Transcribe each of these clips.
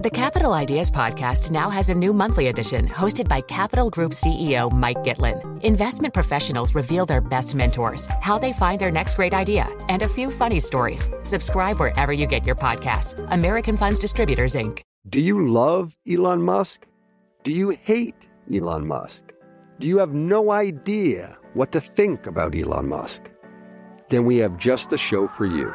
The Capital Ideas Podcast now has a new monthly edition hosted by Capital Group CEO Mike Gitlin. Investment professionals reveal their best mentors, how they find their next great idea, and a few funny stories. Subscribe wherever you get your podcasts. American Funds Distributors, Inc. Do you love Elon Musk? Do you hate Elon Musk? Do you have no idea what to think about Elon Musk? Then we have just the show for you.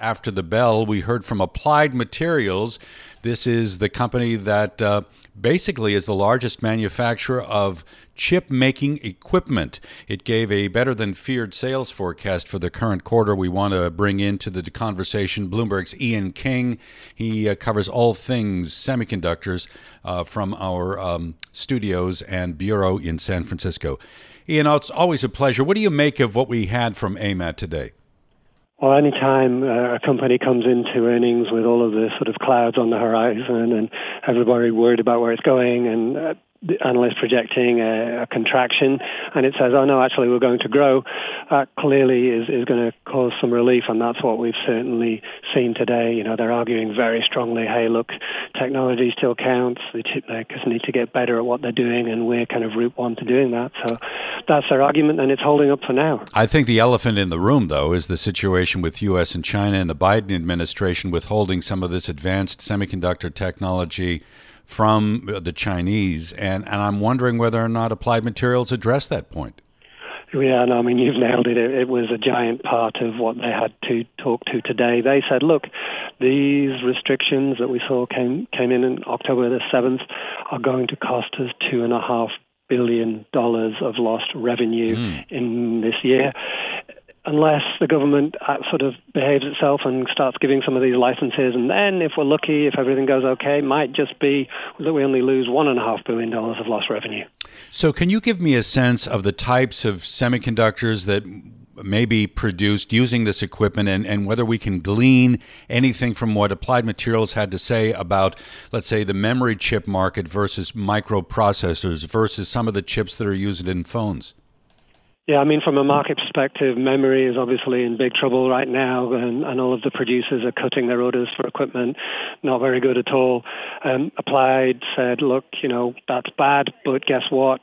After the bell, we heard from Applied Materials. This is the company that uh, basically is the largest manufacturer of chip making equipment. It gave a better than feared sales forecast for the current quarter. We want to bring into the conversation Bloomberg's Ian King. He uh, covers all things semiconductors uh, from our um, studios and bureau in San Francisco. Ian, it's always a pleasure. What do you make of what we had from AMAT today? Well, anytime uh, a company comes into earnings with all of the sort of clouds on the horizon and everybody worried about where it's going and uh, the analyst projecting a, a, contraction, and it says, "Oh no, actually we're going to grow," that clearly is is going to cause some relief, and that's what we've certainly seen today. You know, they're arguing very strongly, "Hey, look, technology still counts. They just need to get better at what they're doing, and we're kind of route one to doing that." So that's their argument, and it's holding up for now. I think the elephant in the room, though, is the situation with U.S. and China and the Biden administration withholding some of this advanced semiconductor technology from the Chinese, and, and I'm wondering whether or not Applied Materials addressed that point. Yeah, no, I mean, you've nailed it. it. It was a giant part of what they had to talk to today. They said, look, these restrictions that we saw came, came in on October the 7th are going to cost us two and a half billion dollars of lost revenue mm. in this year unless the government uh, sort of behaves itself and starts giving some of these licenses, and then if we're lucky, if everything goes okay, it might just be that we only lose one and a half billion dollars of lost revenue. So, can you give me a sense of the types of semiconductors that may be produced using this equipment and, and whether we can glean anything from what Applied Materials had to say about, let's say, the memory chip market versus microprocessors versus some of the chips that are used in phones? Yeah, I mean, from a market perspective, memory is obviously in big trouble right now, and, and all of the producers are cutting their orders for equipment. Not very good at all. Um, Applied said, look, you know, that's bad, but guess what?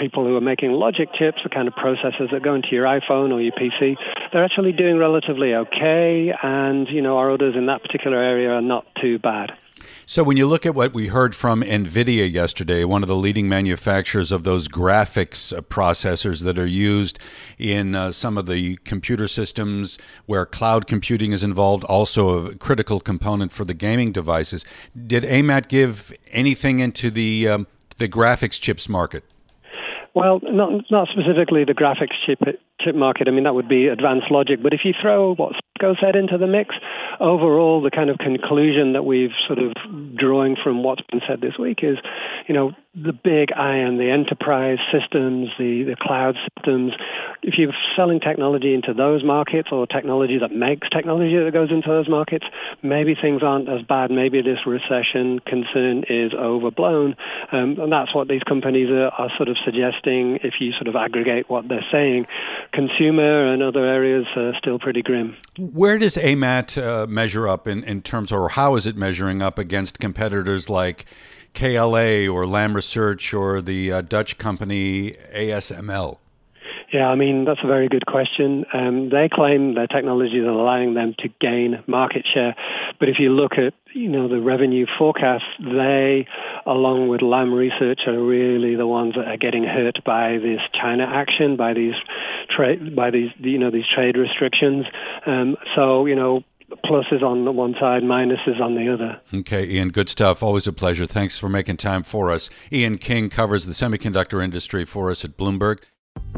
People who are making logic chips, the kind of processors that go into your iPhone or your PC, they're actually doing relatively okay. And, you know, our orders in that particular area are not too bad. So, when you look at what we heard from NVIDIA yesterday, one of the leading manufacturers of those graphics uh, processors that are used in uh, some of the computer systems where cloud computing is involved, also a critical component for the gaming devices, did AMAT give anything into the, um, the graphics chips market? Well, not not specifically the graphics chip chip market. I mean, that would be advanced logic. But if you throw what Cisco said into the mix, overall, the kind of conclusion that we've sort of drawing from what's been said this week is, you know, the big iron, the enterprise systems, the, the cloud systems, if you're selling technology into those markets or technology that makes technology that goes into those markets, maybe things aren't as bad. Maybe this recession concern is overblown. Um, and that's what these companies are, are sort of suggesting if you sort of aggregate what they're saying consumer and other areas are still pretty grim. Where does AMAT uh, measure up in, in terms, or how is it measuring up against competitors like KLA or Lam Research or the uh, Dutch company ASML? Yeah, I mean, that's a very good question. Um, they claim their technology is allowing them to gain market share. But if you look at, you know, the revenue forecasts, they, along with Lam Research, are really the ones that are getting hurt by this China action, by these trade, by these, you know, these trade restrictions. Um, so, you know, pluses on the one side, minuses on the other. Okay, Ian, good stuff. Always a pleasure. Thanks for making time for us. Ian King covers the semiconductor industry for us at Bloomberg.